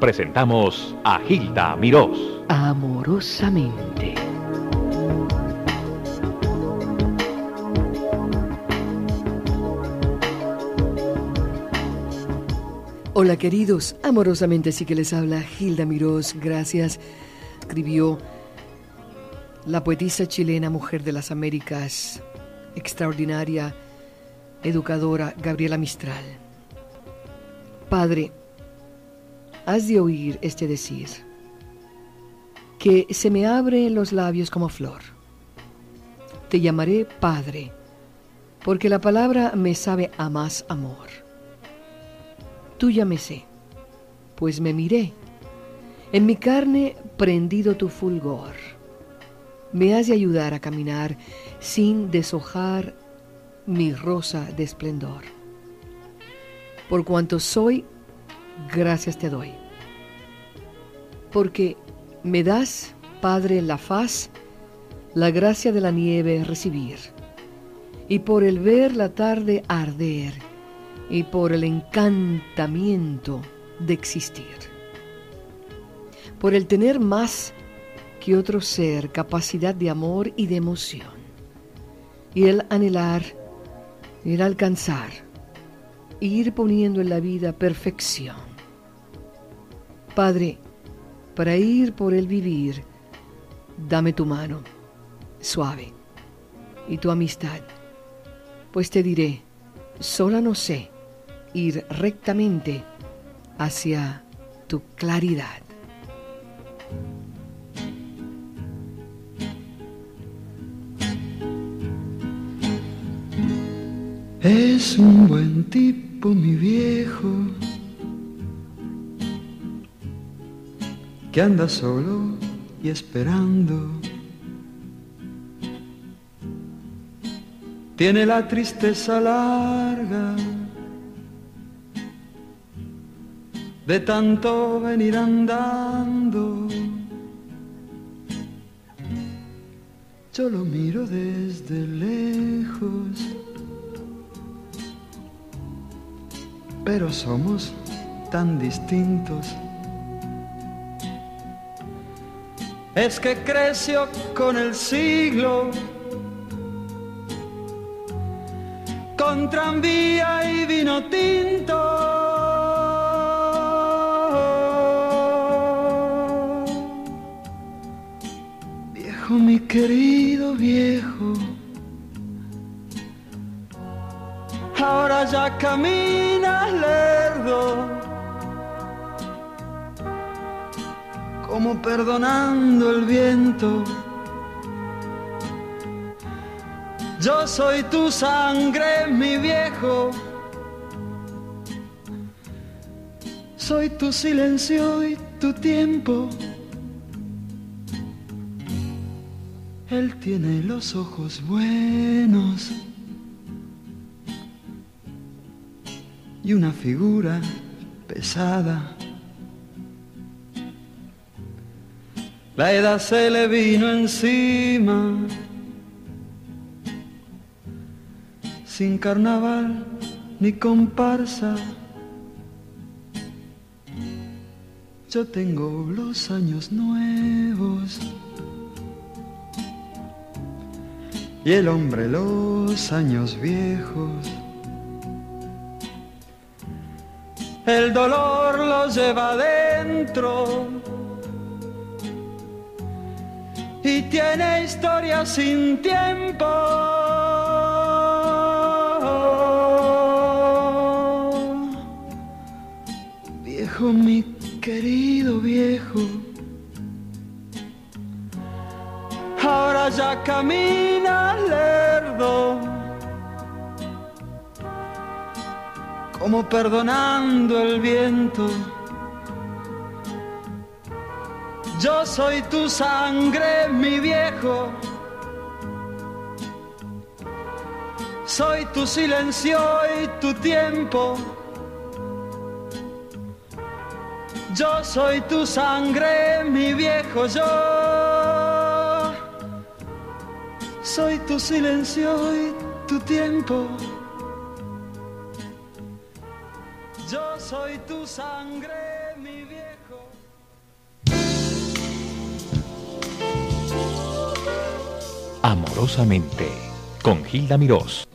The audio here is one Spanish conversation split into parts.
presentamos a Gilda Mirós. Amorosamente. Hola queridos, amorosamente sí que les habla Gilda Mirós, gracias. Escribió la poetisa chilena, mujer de las Américas, extraordinaria educadora Gabriela Mistral. Padre, has de oír este decir, que se me abren los labios como flor. Te llamaré Padre, porque la palabra me sabe a más amor. Tú ya me sé, pues me miré, en mi carne prendido tu fulgor. Me has de ayudar a caminar sin deshojar mi rosa de esplendor. Por cuanto soy gracias te doy. Porque me das, Padre, la faz, la gracia de la nieve recibir, y por el ver la tarde arder, y por el encantamiento de existir. Por el tener más que otro ser capacidad de amor y de emoción, y el anhelar, el alcanzar, ir poniendo en la vida perfección. Padre, para ir por el vivir, dame tu mano, suave, y tu amistad, pues te diré, sola no sé ir rectamente hacia tu claridad. Es un buen tipo, mi viejo, que anda solo y esperando. Tiene la tristeza larga de tanto venir andando. Yo lo miro desde lejos pero somos tan distintos. Es que creció con el siglo, con tranvía y vino tinto. Viejo, mi querido viejo, ahora ya caminas lerdo, como perdonando el viento. Yo soy tu sangre, mi viejo. Soy tu silencio y tu tiempo. Él tiene los ojos buenos. y una figura pesada. La edad se le vino encima, sin carnaval ni comparsa. Yo tengo los años nuevos y el hombre los años viejos. el dolor lo lleva adentro y tiene historia sin tiempo. Viejo, mi querido viejo, ahora ya camina lerdo como perdonando el viento. Yo soy tu sangre, mi viejo. Soy tu silencio y tu tiempo. Yo soy tu sangre, mi viejo. Yo soy tu silencio y tu tiempo. Yo soy tu sangre, amorosamente con Gilda Mirós.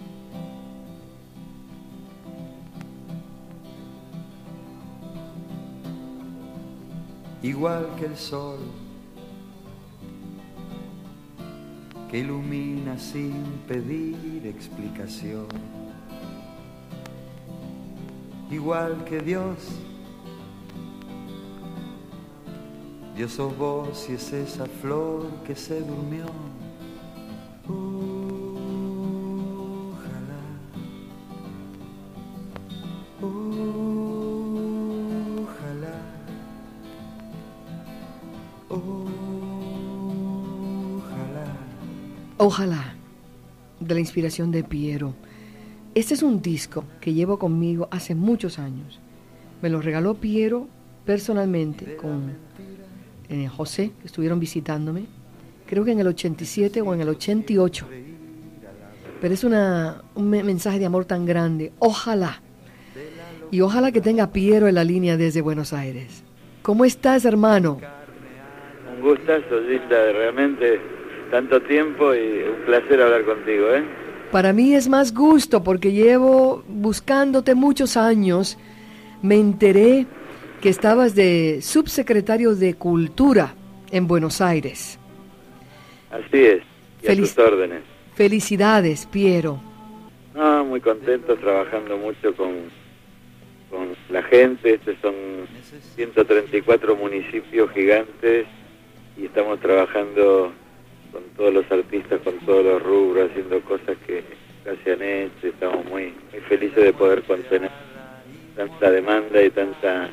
Igual que el sol que ilumina sin pedir explicación. Igual que Dios, Dios sos vos y es esa flor que se durmió. Ojalá, de la inspiración de Piero. Este es un disco que llevo conmigo hace muchos años. Me lo regaló Piero personalmente con eh, José, que estuvieron visitándome, creo que en el 87 o en el 88. Pero es una, un me- mensaje de amor tan grande. Ojalá. Y ojalá que tenga Piero en la línea desde Buenos Aires. ¿Cómo estás, hermano? Un gustazo, Gilda, realmente tanto tiempo y un placer hablar contigo, ¿eh? Para mí es más gusto porque llevo buscándote muchos años. Me enteré que estabas de subsecretario de Cultura en Buenos Aires. Así es, y a tus órdenes. Felicidades, Piero. No, muy contento, trabajando mucho con, con la gente. Estos son 134 municipios gigantes y estamos trabajando con todos los artistas, con todos los rubros, haciendo cosas que ya se han hecho. Estamos muy, muy felices de poder contener tanta demanda y tanta,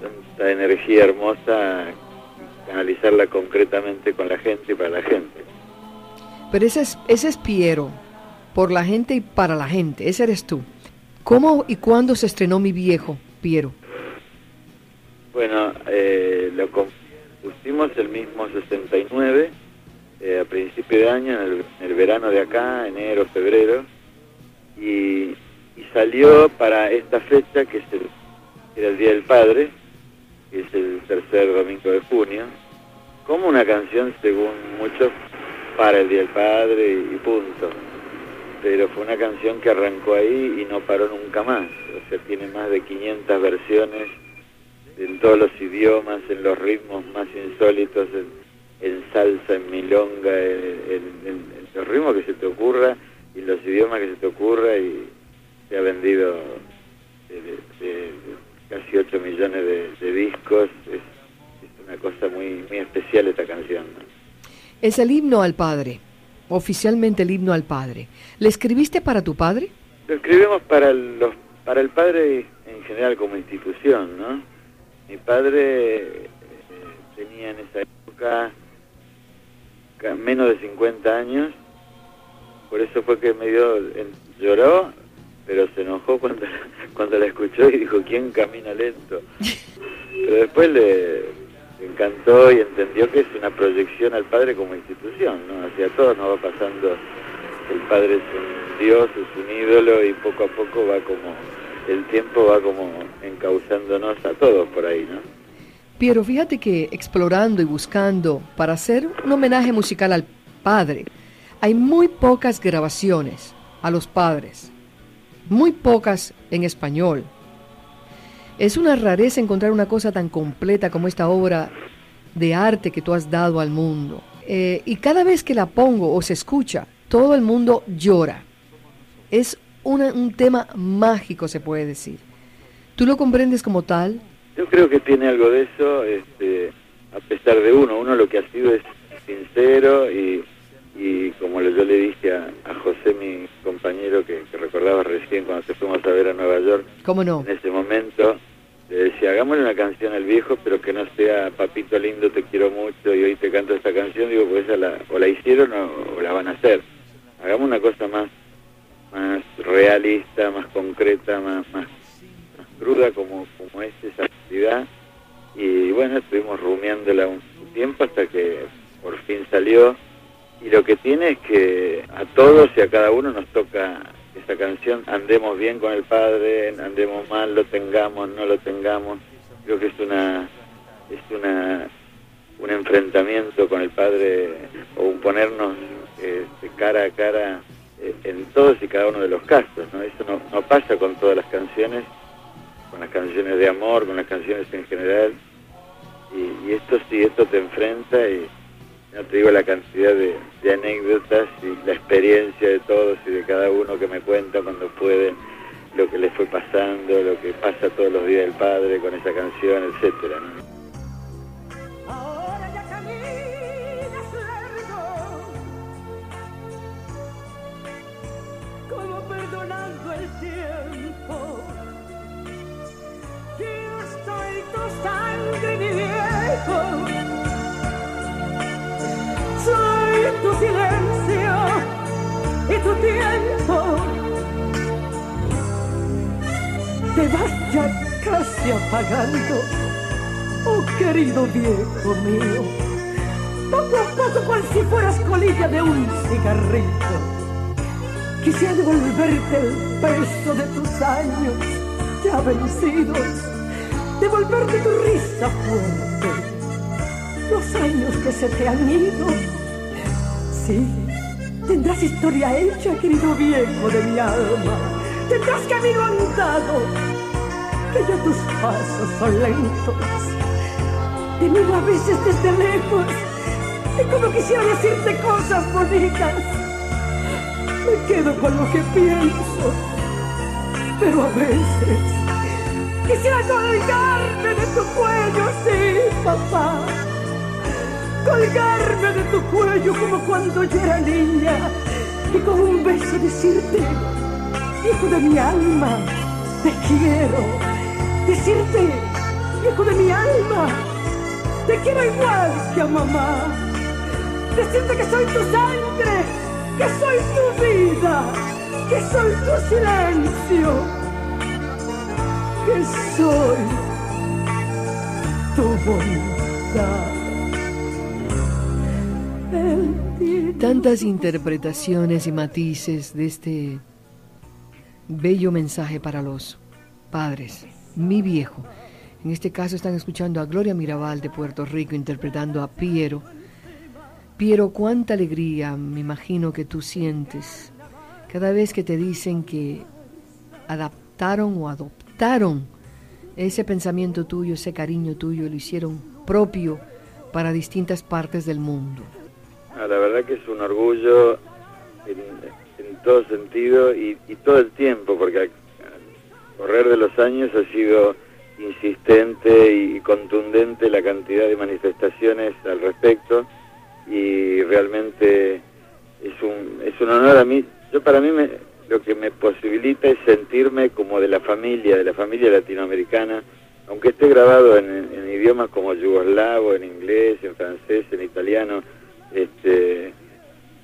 tanta energía hermosa canalizarla concretamente con la gente y para la gente. Pero ese es, ese es Piero, por la gente y para la gente. Ese eres tú. ¿Cómo y cuándo se estrenó mi viejo, Piero? Bueno, eh, lo compusimos el mismo 69, eh, a principio de año, en el, en el verano de acá, enero, febrero, y, y salió para esta fecha, que es el, era el Día del Padre, que es el tercer domingo de junio, como una canción, según muchos, para el Día del Padre y, punto. Pero fue una canción que arrancó ahí y no paró nunca más. O sea, tiene más de 500 versiones en todos los idiomas, en los ritmos más insólitos, en, en salsa, en milonga, en, en- en- los ritmos que se te ocurra y los idiomas que se te ocurra y se ha vendido de, de- de casi 8 millones de, discos. Es, es una cosa muy, muy especial esta canción. ¿no? Es el himno al Padre, oficialmente el himno al Padre. ¿Le escribiste para tu padre? Lo escribimos para los para el padre en general como institución, ¿no? Mi padre eh, tenía en esa época ca- menos de 50 años, por eso fue que medio en- lloró, pero se enojó cuando, cuando la escuchó y dijo, ¿quién camina lento? Pero después le, le encantó y entendió que es una proyección al padre como institución, ¿no? Hacia todos nos va pasando el padre es un dios, es un ídolo y poco a poco va como, el tiempo va como encauzándonos a todos por ahí, ¿no? Piero, fíjate que explorando y buscando para hacer un homenaje musical al padre, hay muy pocas grabaciones a los padres, muy pocas en español. Es una rareza encontrar una cosa tan completa como esta obra de arte que tú has dado al mundo. Eh, y cada vez que la pongo o se escucha, todo el mundo llora. Es un tema mágico, se puede decir. ¿Tú lo comprendes como tal? Yo creo que tiene algo de eso, este, a pesar de uno, uno lo que ha sido es sincero y, y como yo le dije a, a José, mi compañero que, que recordaba recién cuando te fuimos a ver a Nueva York, ¿Cómo no? en ese momento le decía, hagámosle una canción al viejo, pero que no sea Papito lindo, te quiero mucho y hoy te canto esta canción, digo, pues esa la, o la hicieron o, o la van a hacer. Hagamos una cosa más, más realista, más concreta, más, más, más cruda como, como es esa Y bueno, estuvimos rumiándola un tiempo hasta que por fin salió. Y lo que tiene es que a todos y a cada uno nos toca esa canción, andemos bien con el Padre, andemos mal, lo tengamos, no lo tengamos. Creo que es una es una un enfrentamiento con el Padre o un ponernos este, cara a cara eh, en todos y cada uno de los casos. ¿no? Eso no pasa con todas las canciones, con las canciones de amor, con las canciones en general. Y, y esto sí, esto te enfrenta y no te digo la cantidad de, de anécdotas y la experiencia de todos y de cada uno que me cuenta cuando puede lo que le fue pasando, lo que pasa todos los días del padre con esa canción, etcétera. ¿no? Tu tiempo. Te vas ya casi apagando. Oh, querido viejo mío, poco a poco cual si fueras colilla de un cigarrillo. Quisiera devolverte el peso de tus años ya vencidos, devolverte tu risa fuerte, los años que se te han ido. Sí, tendrás historia hecha, querido viejo de mi alma, tendrás camino andado, que ya tus pasos son lentos. Te miro a veces desde lejos y como quisiera decirte cosas bonitas. Me quedo con lo que pienso, pero a veces quisiera colgarme de tu cuello, sí, papá. Colgarme de tu cuello como cuando yo era niña y con un beso decirte, hijo de mi alma, te quiero. Decirte, hijo de mi alma, te quiero igual que a mamá. Decirte que soy tu sangre, que soy tu vida, que soy tu silencio, que soy tu bondad. Tantas interpretaciones y matices de este bello mensaje para los padres. Mi viejo. En este caso están escuchando a Gloria Mirabal de Puerto Rico interpretando a Piero. Piero, cuánta alegría me imagino que tú sientes cada vez que te dicen que adaptaron o adoptaron ese pensamiento tuyo, ese cariño tuyo, lo hicieron propio para distintas partes del mundo. Ah, la verdad que es un orgullo en, en todo sentido y, y todo el tiempo, porque al, correr de los años ha sido insistente y contundente la cantidad de manifestaciones al respecto y realmente es un, es un honor a mí. Yo para mí me, lo que me posibilita es sentirme como de la familia, de la familia latinoamericana, aunque esté grabado en, en idiomas como yugoslavo, en inglés, en francés, en italiano, este,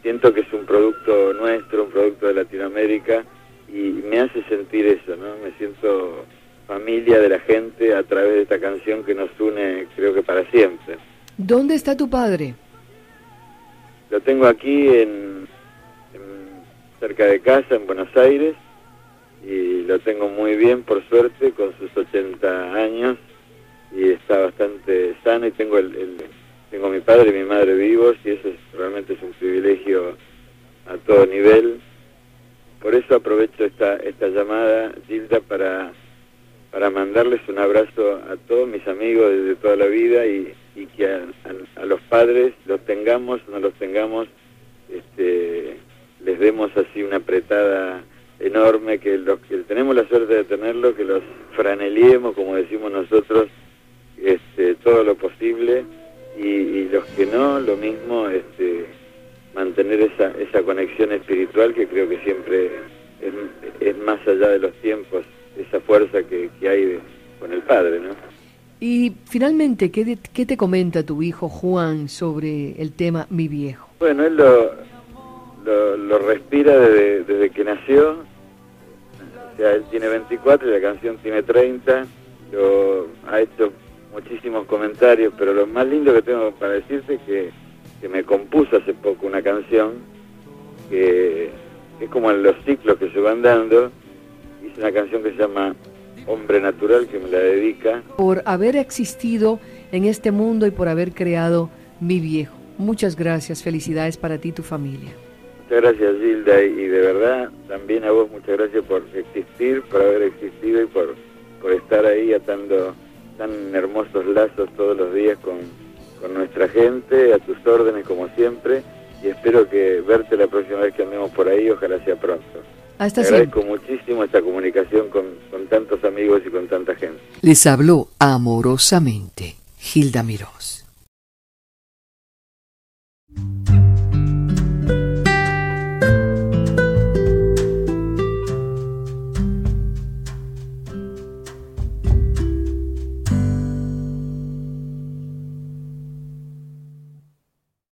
siento que es un producto nuestro, un producto de Latinoamérica y me hace sentir eso, ¿no? Me siento familia de la gente a través de esta canción que nos une, creo que para siempre. ¿Dónde está tu padre? Lo tengo aquí en, en- cerca de casa, en Buenos Aires, y lo tengo muy bien, por suerte, con sus 80 años, y está bastante sano, y tengo el, el- tengo mi padre y mi madre vivos, y eso es, realmente es un privilegio a todo nivel. Por eso aprovecho esta, esta llamada, Gilda, para, para mandarles un abrazo a todos mis amigos desde toda la vida y, y que a, los padres, los tengamos no los tengamos, este, les demos así una apretada enorme, que los que tenemos la suerte de tenerlo, que los franeliemos, como decimos nosotros, este, todo lo posible, y, y los que no, lo mismo, este, mantener esa, esa conexión espiritual que creo que siempre es, es más allá de los tiempos, esa fuerza que, que hay de- con el Padre, ¿no? Y finalmente, ¿qué, de- qué te comenta tu hijo Juan sobre el tema Mi viejo? Bueno, él lo, lo, lo respira desde, desde que nació. O sea, él tiene 24 y la canción tiene 30. Lo, ha hecho muchísimos comentarios, pero lo más lindo que tengo para decirte es que, que me compuso hace poco una canción que es como en los ciclos que se van dando. Hice una canción que se llama Hombre Natural, que me la dedica. Por haber existido en este mundo y por haber creado Mi viejo. Muchas gracias, felicidades para ti y tu familia. Muchas gracias Gilda y de verdad también a vos muchas gracias por existir, por haber existido y por, por estar ahí atando tan hermosos lazos todos los días con, con nuestra gente, a tus órdenes como siempre y espero que verte la próxima vez que andemos por ahí, ojalá sea pronto. Hasta Te siempre. agradezco muchísimo esta comunicación con, con tantos amigos y con tanta gente. Les habló amorosamente Gilda Mirós.